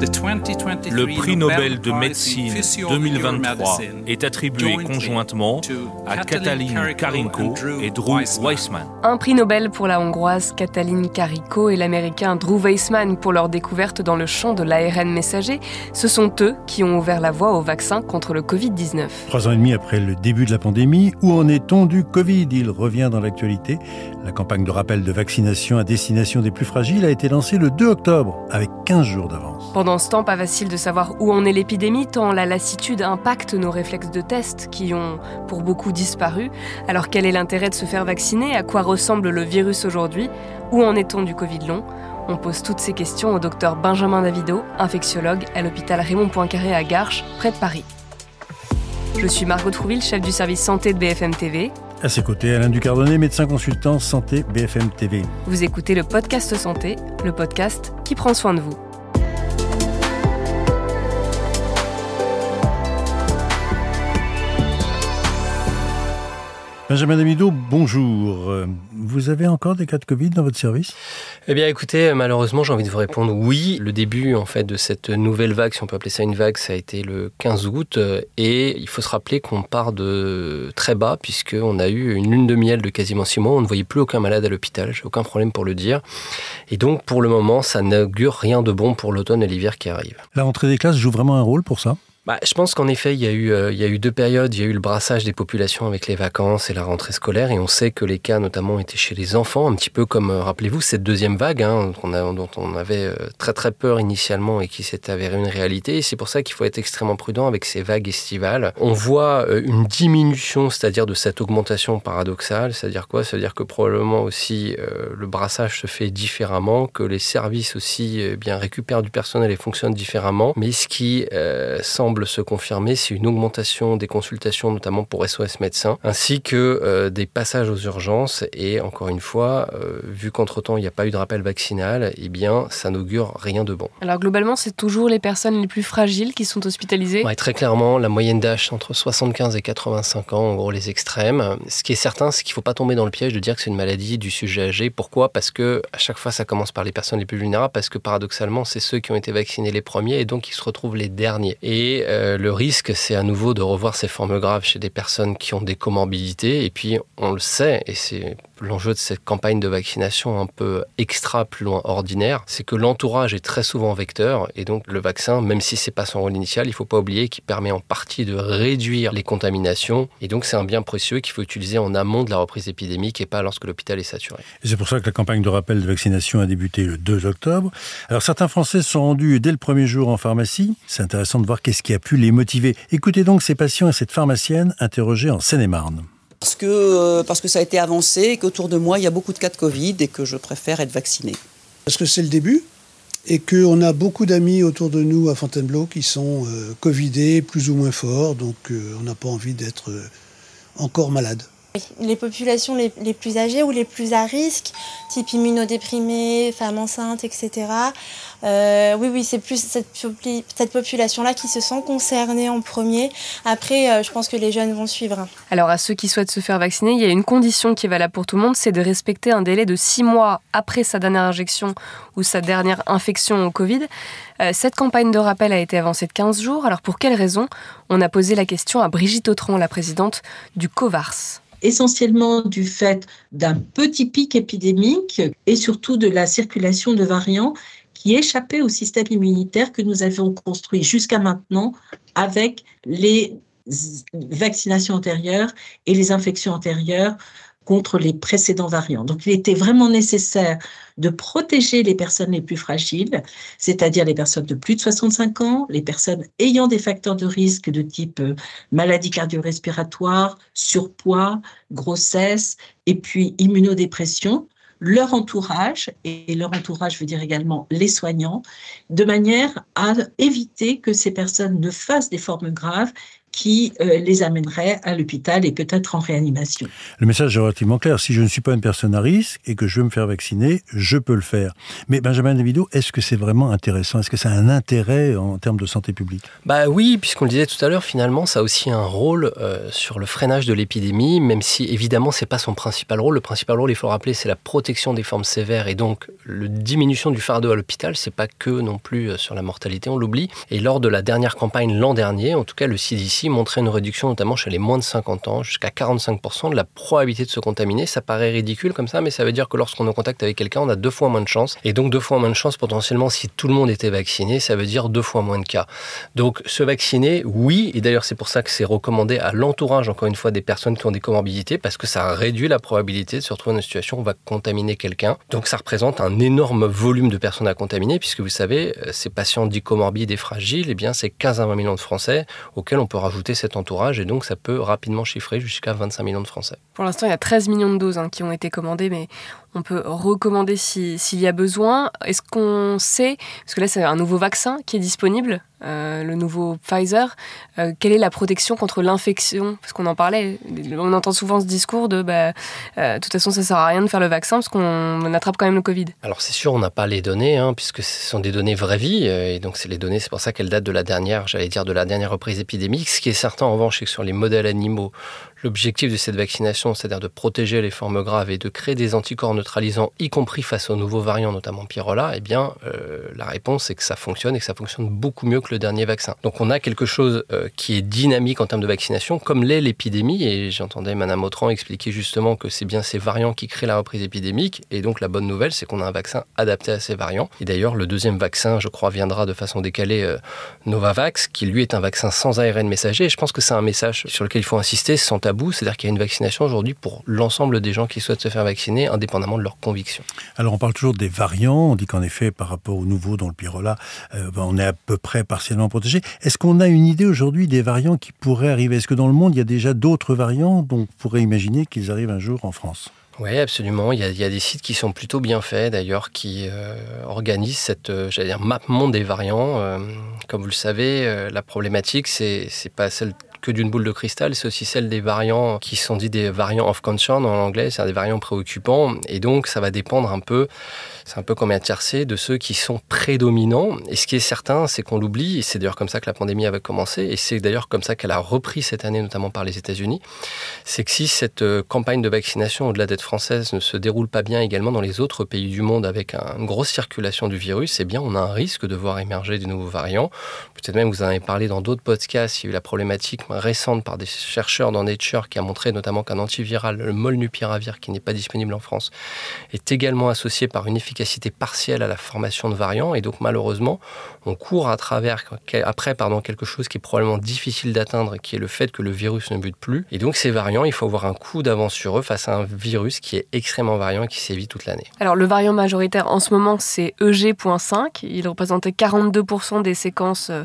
Le prix Nobel de médecine 2023 est attribué conjointement à Katalin Karinko et Drew Weissman. Un prix Nobel pour la hongroise Katalin Kariko et l'américain Drew Weissman pour leur découverte dans le champ de l'ARN messager. Ce sont eux qui ont ouvert la voie au vaccin contre le Covid-19. Trois ans et demi après le début de la pandémie, où en est-on du Covid? Il revient dans l'actualité. La campagne de rappel de vaccination à destination des plus fragiles a été lancée le 2 octobre, avec 15 jours d'avance. Pendant ce temps, pas facile de savoir où en est l'épidémie, tant la lassitude impacte nos réflexes de test qui ont pour beaucoup disparu. Alors quel est l'intérêt de se faire vacciner? À quoi ressemble le virus aujourd'hui? Où en est-on du Covid long? On pose toutes ces questions au docteur Benjamin Davido, infectiologue à l'hôpital Raymond Poincaré à Garches, près de Paris. Je suis Margot Trouville, chef du service santé de BFM TV. À ses côtés, Alain Ducardonnet, médecin consultant santé BFM TV. Vous écoutez le podcast Santé, le podcast qui prend soin de vous. Benjamin Damido, bonjour. Vous avez encore des cas de Covid dans votre service? Eh bien, écoutez, malheureusement, j'ai envie de vous répondre oui. Le début, en fait, de cette nouvelle vague, si on peut appeler ça une vague, ça a été le 15 août. Et il faut se rappeler qu'on part de très bas, puisqu'on a eu une lune de miel de quasiment six mois. On ne voyait plus aucun malade à l'hôpital. J'ai aucun problème pour le dire. Et donc, pour le moment, ça n'augure rien de bon pour l'automne et l'hiver qui arrivent. La rentrée des classes joue vraiment un rôle pour ça? Bah, je pense qu'en effet, il y, a eu, euh, il y a eu deux périodes. Il y a eu le brassage des populations avec les vacances et la rentrée scolaire. Et on sait que les cas, notamment, étaient chez les enfants, un petit peu comme, euh, rappelez-vous, cette deuxième vague hein, dont on avait euh, très très peur initialement et qui s'est avérée une réalité. Et c'est pour ça qu'il faut être extrêmement prudent avec ces vagues estivales. On voit une diminution, c'est-à-dire de cette augmentation paradoxale. C'est-à-dire quoi? C'est-à-dire que probablement aussi le brassage se fait différemment, que les services aussi eh bien récupèrent du personnel et fonctionnent différemment. Mais ce qui semble se confirmer, c'est une augmentation des consultations, notamment pour SOS médecins, ainsi que euh, des passages aux urgences. Et encore une fois, euh, vu qu'entre-temps, il n'y a pas eu de rappel vaccinal, eh bien, ça n'augure rien de bon. Alors globalement, c'est toujours les personnes les plus fragiles qui sont hospitalisées Oui, Très clairement, la moyenne d'âge, entre 75 et 85 ans, en gros les extrêmes. Ce qui est certain, c'est qu'il ne faut pas tomber dans le piège de dire que c'est une maladie du sujet âgé. Pourquoi? Parce que à chaque fois, ça commence par les personnes les plus vulnérables, parce que paradoxalement, c'est ceux qui ont été vaccinés les premiers et donc ils se retrouvent les derniers. Et euh, le risque, c'est à nouveau de revoir ces formes graves chez des personnes qui ont des comorbidités. Et puis, on le sait, et c'est l'enjeu de cette campagne de vaccination un peu extra, plus loin ordinaire, c'est que l'entourage est très souvent vecteur. Et donc, le vaccin, même si c'est pas son rôle initial, il faut pas oublier qu'il permet en partie de réduire les contaminations. Et donc, c'est un bien précieux qu'il faut utiliser en amont de la reprise épidémique et pas lorsque l'hôpital est saturé. C'est pour ça que la campagne de rappel de vaccination a débuté le 2 octobre. Alors, certains Français sont rendus dès le premier jour en pharmacie. C'est intéressant de voir qu'est-ce qui a pu les motiver. Écoutez donc ces patients et cette pharmacienne interrogés en Seine-et-Marne. Parce que, euh, parce que ça a été avancé, qu'autour de moi, il y a beaucoup de cas de Covid et que je préfère être vacciné. Parce que c'est le début et qu'on a beaucoup d'amis autour de nous à Fontainebleau qui sont euh, Covidés, plus ou moins forts, donc euh, on n'a pas envie d'être encore malade. Les populations les, les, plus âgées ou les plus à risque, type immunodéprimés, femmes enceintes, etc. Euh, oui, oui, c'est plus cette, cette population-là qui se sent concernée en premier. Après, euh, je pense que les jeunes vont suivre. Alors, à ceux qui souhaitent se faire vacciner, il y a une condition qui est valable pour tout le monde, c'est de respecter un délai de six mois après sa dernière injection ou sa dernière infection au Covid. Euh, cette campagne de rappel a été avancée de 15 jours. Alors, pour quelles raisons On a posé la question à Brigitte Autran, la présidente du COVARS essentiellement du fait d'un petit pic épidémique et surtout de la circulation de variants qui échappaient au système immunitaire que nous avions construit jusqu'à maintenant avec les vaccinations antérieures et les infections antérieures contre les précédents variants. Donc, il était vraiment nécessaire de protéger les personnes les plus fragiles, c'est-à-dire les personnes de plus de 65 ans, les personnes ayant des facteurs de risque de type euh, maladie cardio-respiratoire, surpoids, grossesse et puis immunodépression leur entourage, et leur entourage veut dire également les soignants, de manière à éviter que ces personnes ne fassent des formes graves qui euh, les amènerait à l'hôpital et peut-être en réanimation. Le message est relativement clair. Si je ne suis pas une personne à risque et que je veux me faire vacciner, je peux le faire. Mais Benjamin Davido, est-ce que c'est vraiment intéressant? Est-ce que ça a un intérêt en termes de santé publique? Bah oui, puisqu'on le disait tout à l'heure, finalement, ça a aussi un rôle euh, sur le freinage de l'épidémie, même si évidemment c'est pas son principal rôle. Le principal rôle, il faut rappeler, c'est la protection des formes sévères et donc la diminution du fardeau à l'hôpital. C'est pas que non plus euh, sur la mortalité, on l'oublie. Et lors de la dernière campagne l'an dernier, en tout cas, le CDC montrait une réduction notamment chez les moins de 50 ans, jusqu'à 45% de la probabilité de se contaminer. Ça paraît ridicule comme ça, mais ça veut dire que lorsqu'on est en contact avec quelqu'un, on a deux fois moins de chances. Et donc deux fois moins de chances potentiellement si tout le monde était vacciné, ça veut dire deux fois moins de cas. Donc se vacciner, oui, et d'ailleurs c'est pour ça que c'est recommandé à l'entourage, encore une fois, des personnes qui ont des comorbidités, parce que ça réduit la probabilité de se retrouver dans une situation où on va contaminer quelqu'un. Donc ça représente un énorme volume de personnes à contaminer, puisque vous savez, euh, ces patients dits comorbides et fragiles, eh bien c'est 15 à 20 millions de Français auxquels on peut rajouter cet entourage et donc ça peut rapidement chiffrer jusqu'à 25 millions de Français. Pour l'instant, il y a 13 millions de doses hein, qui ont été commandées, mais on peut recommander s'il y a besoin. Est-ce qu'on sait, parce que là c'est un nouveau vaccin qui est disponible, le nouveau Pfizer, euh, quelle est la protection contre l'infection? Parce qu'on en parlait, on entend souvent ce discours de bah, euh, de toute façon ça sert à rien de faire le vaccin parce qu'on attrape quand même le Covid. Alors c'est sûr, on n'a pas les données, hein, puisque ce sont des données vraie vie, et donc c'est les données, c'est pour ça qu'elles datent de la dernière, j'allais dire de la dernière reprise épidémique. Ce qui est certain en revanche, c'est que sur les modèles animaux, L'objectif de cette vaccination, c'est-à-dire de protéger les formes graves et de créer des anticorps neutralisants, y compris face aux nouveaux variants, notamment Pyrola, eh bien, euh, la réponse c'est que ça fonctionne et que ça fonctionne beaucoup mieux que le dernier vaccin. Donc on a quelque chose euh, qui est dynamique en termes de vaccination, comme l'est l'épidémie. Et j'entendais Madame Autran expliquer justement que c'est bien ces variants qui créent la reprise épidémique. Et donc la bonne nouvelle, c'est qu'on a un vaccin adapté à ces variants. Et d'ailleurs, le deuxième vaccin, je crois, viendra de façon décalée, euh, Novavax, qui lui est un vaccin sans ARN messager. Et je pense que c'est un message sur lequel il faut insister, sans tabou c'est-à-dire qu'il y a une vaccination aujourd'hui pour l'ensemble des gens qui souhaitent se faire vacciner, indépendamment de leurs convictions. Alors on parle toujours des variants, on dit qu'en effet, par rapport au nouveau dans le Pyrola, euh, ben, on est à peu près partiellement protégé. Est-ce qu'on a une idée aujourd'hui des variants qui pourraient arriver? Est-ce que dans le monde, il y a déjà d'autres variants dont on pourrait imaginer qu'ils arrivent un jour en France? Oui, absolument. Il y, a, des sites qui sont plutôt bien faits, d'ailleurs, qui euh, organisent cette, euh, j'allais dire, map monde des variants. comme vous le savez, la problématique, c'est, c'est pas celle que d'une boule de cristal, c'est aussi celle des variants qui sont dits des variants of concern en anglais, c'est-à-dire des variants préoccupants. Et donc, ça va dépendre un peu c'est un peu comme un tiercé de ceux qui sont prédominants. Et ce qui est certain, c'est qu'on l'oublie, et c'est d'ailleurs comme ça que la pandémie avait commencé, et c'est d'ailleurs comme ça qu'elle a repris cette année, notamment par les États-Unis, c'est que si cette euh, campagne de vaccination, au-delà d'être française, ne se déroule pas bien également dans les autres pays du monde avec une grosse circulation du virus, eh bien on a un risque de voir émerger des nouveaux variants. Peut-être même, vous en avez parlé dans d'autres podcasts, il y a eu la problématique récente par des chercheurs dans Nature qui a montré notamment qu'un antiviral, le molnupiravir, qui n'est pas disponible en France, est également associé par une efficacité partielle à la formation de variants. Et donc, malheureusement, on court à travers, après pardon, quelque chose qui est probablement difficile d'atteindre, qui est le fait que le virus ne bute plus. Et donc, ces variants, il faut avoir un coup d'avance sur eux face à un virus qui est extrêmement variant et qui sévit toute l'année. Alors, le variant majoritaire en ce moment, c'est EG.5. Il représentait 42% des séquences euh,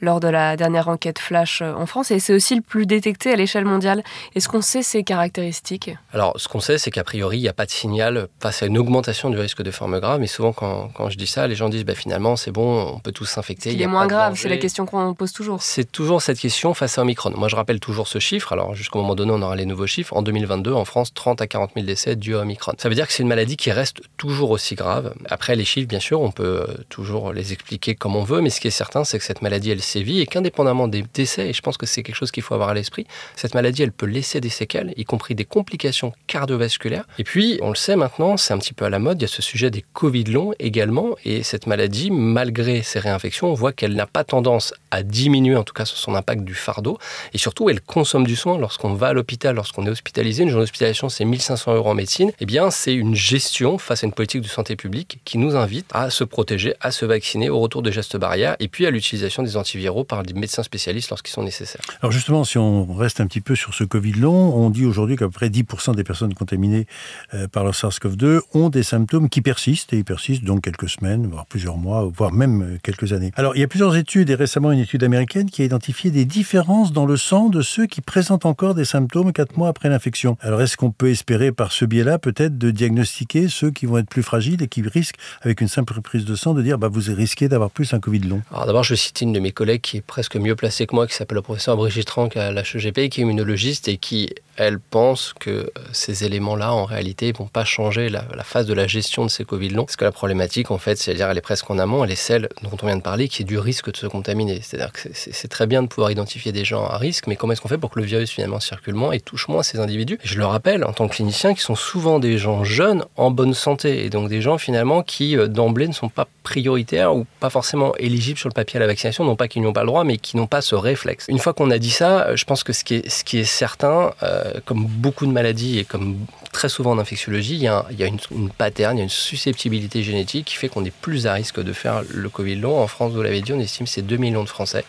lors de la dernière enquête flash euh, en France et c'est aussi le plus détecté à l'échelle mondiale. Est-ce qu'on sait ses caractéristiques Alors, ce qu'on sait, c'est qu'a priori, il n'y a pas de signal face à une augmentation du risque de forme grave, mais souvent quand, quand je dis ça, les gens disent bah, finalement, c'est bon, on peut tous s'infecter. Il, est moins grave, c'est la question qu'on pose toujours. C'est toujours cette question face à Omicron. Moi, je rappelle toujours ce chiffre. Alors, jusqu'au moment donné, on aura les nouveaux chiffres. En 2022, en France, 30 à 40 000 décès dus à Omicron. Ça veut dire que c'est une maladie qui reste toujours aussi grave. Après, les chiffres, bien sûr, on peut euh, toujours les expliquer comme on veut, mais ce qui est certain, c'est que cette maladie, elle et qu'indépendamment des décès, et je pense que c'est quelque chose qu'il faut avoir à l'esprit, cette maladie, elle peut laisser des séquelles, y compris des complications cardiovasculaires. Et puis, on le sait maintenant, c'est un petit peu à la mode, il y a ce sujet des Covid longs également, et cette maladie, malgré ses réinfections, on voit qu'elle n'a pas tendance à diminuer, en tout cas sur son impact du fardeau, et surtout, elle consomme du soin. Lorsqu'on va à l'hôpital, lorsqu'on est hospitalisé, une journée d'hospitalisation, c'est 1500 euros en médecine, eh bien, c'est une gestion face à une politique de santé publique qui nous invite à se protéger, à se vacciner au retour des gestes barrières, et puis à l'utilisation des antiviraux par des médecins spécialistes lorsqu'ils sont nécessaires. Alors justement, si on reste un petit peu sur ce Covid long, on dit aujourd'hui qu'à peu près 10% des personnes contaminées euh, par le SARS-CoV-2 ont des symptômes qui persistent, et ils persistent donc quelques semaines, voire plusieurs mois, voire même euh, quelques années. Alors il y a plusieurs études, et récemment une étude américaine qui a identifié des différences dans le sang de ceux qui présentent encore des symptômes 4 mois après l'infection. Alors est-ce qu'on peut espérer par ce biais-là peut-être de diagnostiquer ceux qui vont être plus fragiles et qui risquent, avec une simple prise de sang, de dire bah, vous risquez d'avoir plus un Covid long? Alors d'abord, je cite une de mes collègues qui est presque mieux placé que moi, qui s'appelle le professeur Brigitte Rank à la HEGP, qui est immunologiste et qui elle pense que euh, ces éléments-là, en réalité, vont pas changer la, phase de la gestion de ces Covid longs. Parce que la problématique, en fait, c'est-à-dire, elle est presque en amont, elle est celle dont on vient de parler, qui est du risque de se contaminer. C'est-à-dire que c'est très bien de pouvoir identifier des gens à risque, mais comment est-ce qu'on fait pour que le virus finalement circule moins et touche moins ces individus? Je le rappelle, en tant que clinicien, qui sont souvent des gens jeunes, en bonne santé, et donc des gens finalement qui, euh, d'emblée, ne sont pas prioritaires ou pas forcément éligibles sur le papier à la vaccination, non pas qu'ils n'y ont pas le droit, mais qui n'ont pas ce réflexe. Une fois qu'on a dit ça, je pense que ce qui est, ce qui est certain, euh, comme beaucoup de maladies et comme très souvent en infectiologie, il y a, une, une, pattern, il y a une susceptibilité génétique qui fait qu'on est plus à risque de faire le Covid long. En France, vous l'avez dit, on estime c'est 2 millions de Français.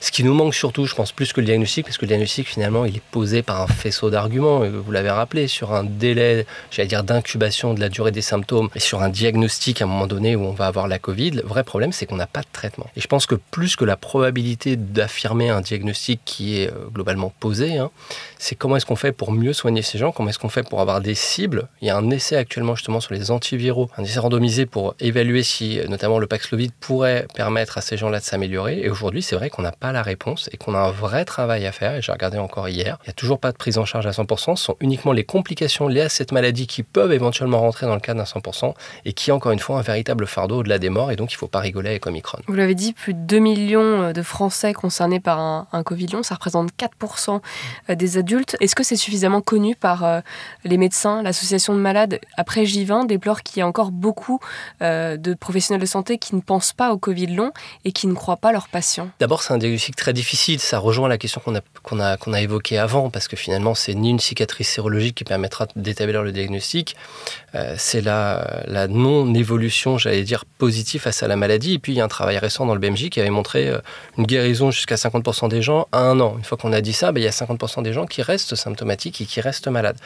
Ce qui nous manque surtout, je pense, plus que le diagnostic, parce que le diagnostic, finalement, il est posé par un faisceau d'arguments. Vous l'avez rappelé, sur un délai, j'allais dire, d'incubation de la durée des symptômes, et sur un diagnostic à un moment donné où on va avoir la Covid, le vrai problème, c'est qu'on n'a pas de traitement. Et je pense que plus que la probabilité d'affirmer un diagnostic qui est euh, globalement posé, hein, c'est comment est-ce qu'on fait pour mieux soigner ces gens, comment est-ce qu'on fait pour avoir des cibles. Il y a un essai actuellement justement sur les antiviraux, un essai randomisé pour évaluer si notamment le Paxlovid pourrait permettre à ces gens-là de s'améliorer. Et aujourd'hui, c'est vrai qu'on n'a pas la réponse et qu'on a un vrai travail à faire. Et j'ai regardé encore hier, il n'y a toujours pas de prise en charge à 100%. Ce sont uniquement les complications liées à cette maladie qui peuvent éventuellement rentrer dans le cadre d'un 100% et qui, encore une fois, un véritable fardeau au-delà des morts. Et donc, il ne faut pas rigoler avec Omicron. Vous l'avez dit, plus de 2 millions de Français concernés par un, Covid long, ça représente 4% des adultes est-ce que c'est suffisamment connu par euh, les médecins L'association de malades, après J20, déplore qu'il y a encore beaucoup euh, de professionnels de santé qui ne pensent pas au Covid long et qui ne croient pas leurs patients. D'abord, c'est un diagnostic très difficile. Ça rejoint la question qu'on a, qu'on a, qu'on a évoquée avant, parce que finalement, c'est ni une cicatrice sérologique qui permettra d'établir le diagnostic, euh, c'est la non-évolution, j'allais dire, positive face à la maladie. Et puis, il y a un travail récent dans le BMJ qui avait montré une guérison jusqu'à 50% des gens à un an. Une fois qu'on a dit ça, ben, il y a 50% des gens qui restent symptomatiques et qui restent malades.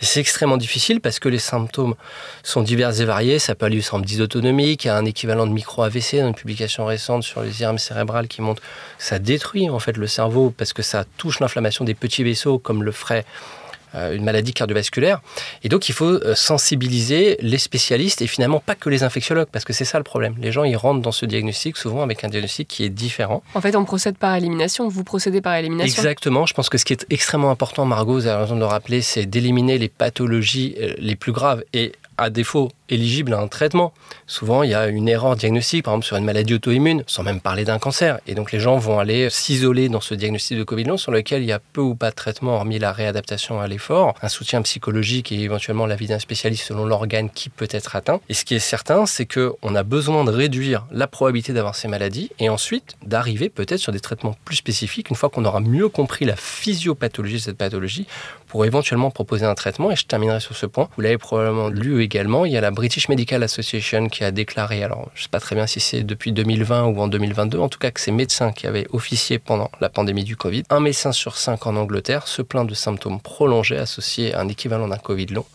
C'est extrêmement difficile parce que les symptômes sont divers et variés. Ça peut aller du syndrome dysautonomie, qui a un équivalent de micro-AVC dans une publication récente sur les IRM cérébrales qui montre que ça détruit en fait le cerveau parce que ça touche l'inflammation des petits vaisseaux comme le ferait euh, une maladie cardiovasculaire. Et donc, il faut euh, sensibiliser les spécialistes et finalement pas que les infectiologues, parce que c'est ça le problème. Les gens, ils rentrent dans ce diagnostic souvent avec un diagnostic qui est différent. En fait, on procède par élimination. Vous procédez par élimination. Exactement. Je pense que ce qui est extrêmement important, Margot, vous avez raison de le rappeler, c'est d'éliminer les pathologies euh, les plus graves. Et à défaut éligible à un traitement. Souvent, il y a une erreur diagnostique, par exemple sur une maladie auto-immune, sans même parler d'un cancer. Et donc, les gens vont aller s'isoler dans ce diagnostic de Covid long sur lequel il y a peu ou pas de traitement, hormis la réadaptation à l'effort, un soutien psychologique et éventuellement l'avis d'un spécialiste selon l'organe qui peut être atteint. Et ce qui est certain, c'est qu'on a besoin de réduire la probabilité d'avoir ces maladies et ensuite d'arriver peut-être sur des traitements plus spécifiques une fois qu'on aura mieux compris la physiopathologie de cette pathologie pour éventuellement proposer un traitement. Et je terminerai sur ce point. Vous l'avez probablement lu également. Il y a la British Medical Association qui a déclaré, alors je ne sais pas très bien si c'est depuis 2020 ou en 2022, en tout cas que ces médecins qui avaient officié pendant la pandémie du Covid, un médecin sur cinq en Angleterre se plaint de symptômes prolongés associés à un équivalent d'un Covid long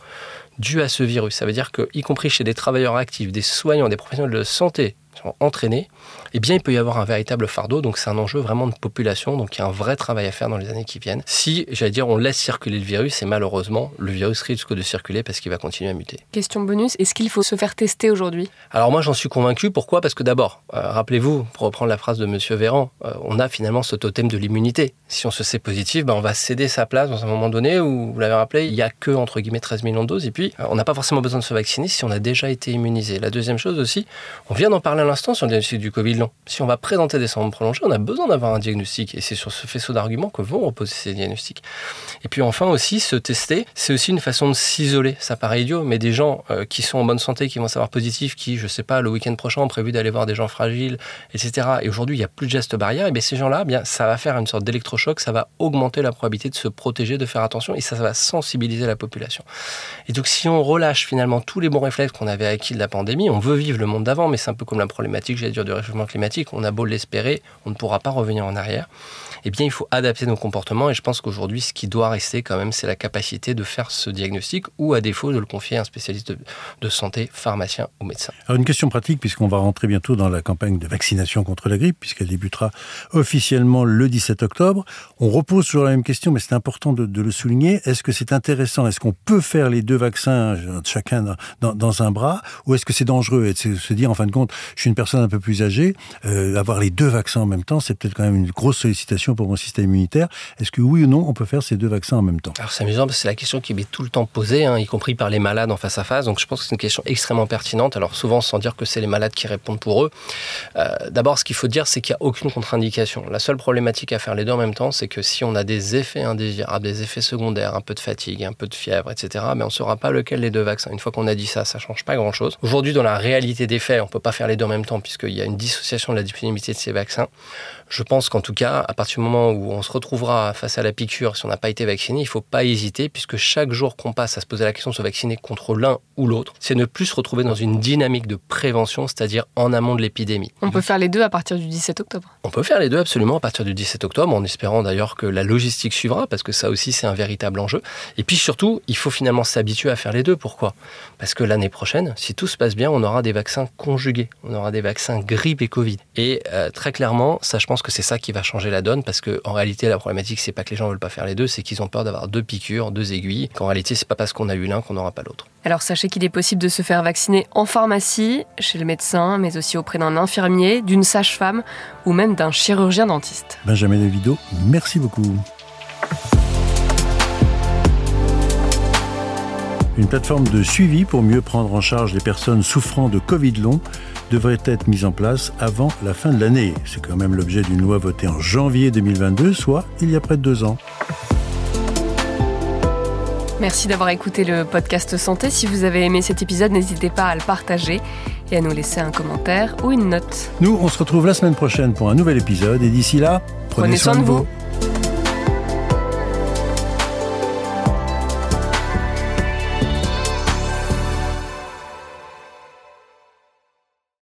dû à ce virus. Ça veut dire que, y compris chez des travailleurs actifs, des soignants, des professionnels de santé entraînés, eh bien, il peut y avoir un véritable fardeau. Donc, c'est un enjeu vraiment de population. Donc, il y a un vrai travail à faire dans les années qui viennent. Si, j'allais dire, on laisse circuler le virus, et malheureusement, le virus risque de circuler parce qu'il va continuer à muter. Question bonus, est-ce qu'il faut se faire tester aujourd'hui? Alors, moi, j'en suis convaincu. Pourquoi? Parce que d'abord, euh, rappelez-vous, pour reprendre la phrase de M. Véran, euh, on a finalement ce totem de l'immunité. Si on se sait positif, ben, on va céder sa place dans un moment donné où, vous l'avez rappelé, il n'y a que, entre guillemets, 13 millions de doses. Et puis, euh, on n'a pas forcément besoin de se vacciner si on a déjà été immunisé. La deuxième chose aussi, on vient d'en parler à l'instant sur le diagnostic du Covid long. Si on va présenter des symptômes prolongés, on a besoin d'avoir un diagnostic. Et c'est sur ce faisceau d'arguments que vont reposer ces diagnostics. Et puis enfin aussi, se tester, c'est aussi une façon de s'isoler. Ça paraît idiot, mais des gens euh, qui sont en bonne santé, qui vont savoir positif, qui, je sais pas, le week-end prochain ont prévu d'aller voir des gens fragiles, etc. Et aujourd'hui, il n'y a plus de gestes barrières. Et bien ces gens-là, bien ça va faire une sorte d'électrochoc, ça va augmenter la probabilité de se protéger, de faire attention, et ça va sensibiliser la population. Et donc si on relâche finalement tous les bons réflexes qu'on avait acquis de la pandémie, on veut vivre le monde d'avant, mais c'est un peu comme la problématique, j'allais dire, du réchauffement climatique. On a beau l'espérer, on ne pourra pas revenir en arrière. Eh bien, il faut adapter nos comportements et je pense qu'aujourd'hui, ce qui doit rester quand même, c'est la capacité de faire ce diagnostic ou à défaut de le confier à un spécialiste de, santé, pharmacien ou médecin. Alors, une question pratique, puisqu'on va rentrer bientôt dans la campagne de vaccination contre la grippe, puisqu'elle débutera officiellement le 17 octobre. On repose sur la même question, mais c'est important de, le souligner. Est-ce que c'est intéressant? Est-ce qu'on peut faire les deux vaccins, chacun dans, dans un bras Ou est-ce que c'est dangereux? Et de se dire, en fin de compte, je suis une personne un peu plus âgée, euh, avoir les deux vaccins en même temps, c'est peut-être quand même une grosse sollicitation pour mon système immunitaire. Est-ce que oui ou non, on peut faire ces deux vaccins en même temps? Alors c'est amusant parce que c'est la question qui m'est tout le temps posée, hein, y compris par les malades en face à face. Donc je pense que c'est une question extrêmement pertinente. Alors souvent sans dire que c'est les malades qui répondent pour eux. Euh, d'abord, ce qu'il faut dire, c'est qu'il n'y a aucune contre-indication. La seule problématique à faire les deux en même temps, c'est que si on a des effets indésirables, des effets secondaires, un peu de fatigue, un peu de fièvre, etc., mais on ne saura pas lequel des deux vaccins. Une fois qu'on a dit ça, ça change pas grand-chose. Aujourd'hui, dans la réalité des faits, on peut pas faire les deux en même temps puisqu'il y a une dissociation de la disponibilité de ces vaccins. Je pense qu'en tout cas, à partir du moment où on se retrouvera face à la piqûre, si on n'a pas été vacciné, il ne faut pas hésiter, puisque chaque jour qu'on passe à se poser la question de se vacciner contre l'un ou l'autre, c'est ne plus se retrouver dans une dynamique de prévention, c'est-à-dire en amont de l'épidémie. On peut faire les deux à partir du 17 octobre On peut faire les deux absolument à partir du 17 octobre, en espérant d'ailleurs que la logistique suivra, parce que ça aussi c'est un véritable enjeu. Et puis surtout, il faut finalement s'habituer à faire les deux. Pourquoi? Parce que l'année prochaine, si tout se passe bien, on aura des vaccins conjugués. On aura des vaccins grippe et Covid. Et euh, très clairement, ça je pense que c'est ça qui va changer la donne parce qu'en réalité, la problématique, c'est pas que les gens veulent pas faire les deux, c'est qu'ils ont peur d'avoir deux piqûres, deux aiguilles. Qu'en réalité, c'est pas parce qu'on a eu l'un qu'on n'aura pas l'autre. Alors sachez qu'il est possible de se faire vacciner en pharmacie, chez le médecin, mais aussi auprès d'un infirmier, d'une sage-femme ou même d'un chirurgien dentiste. Benjamin Levido, merci beaucoup. Une plateforme de suivi pour mieux prendre en charge les personnes souffrant de Covid long devrait être mise en place avant la fin de l'année. C'est quand même l'objet d'une loi votée en janvier 2022, soit il y a près de deux ans. Merci d'avoir écouté le podcast Santé. Si vous avez aimé cet épisode, n'hésitez pas à le partager et à nous laisser un commentaire ou une note. Nous, on se retrouve la semaine prochaine pour un nouvel épisode et d'ici là, prenez, soin, de vous.